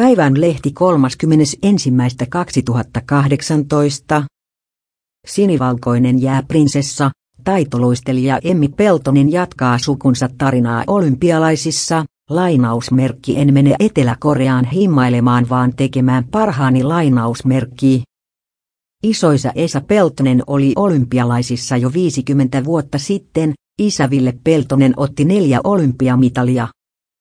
Päivän lehti 31.2018. Sinivalkoinen jääprinsessa, taitoluistelija Emmi Peltonen jatkaa sukunsa tarinaa olympialaisissa, lainausmerkki en mene Etelä-Koreaan himmailemaan vaan tekemään parhaani lainausmerkki. Isoisa Esa Peltonen oli olympialaisissa jo 50 vuotta sitten, isä Ville Peltonen otti neljä olympiamitalia.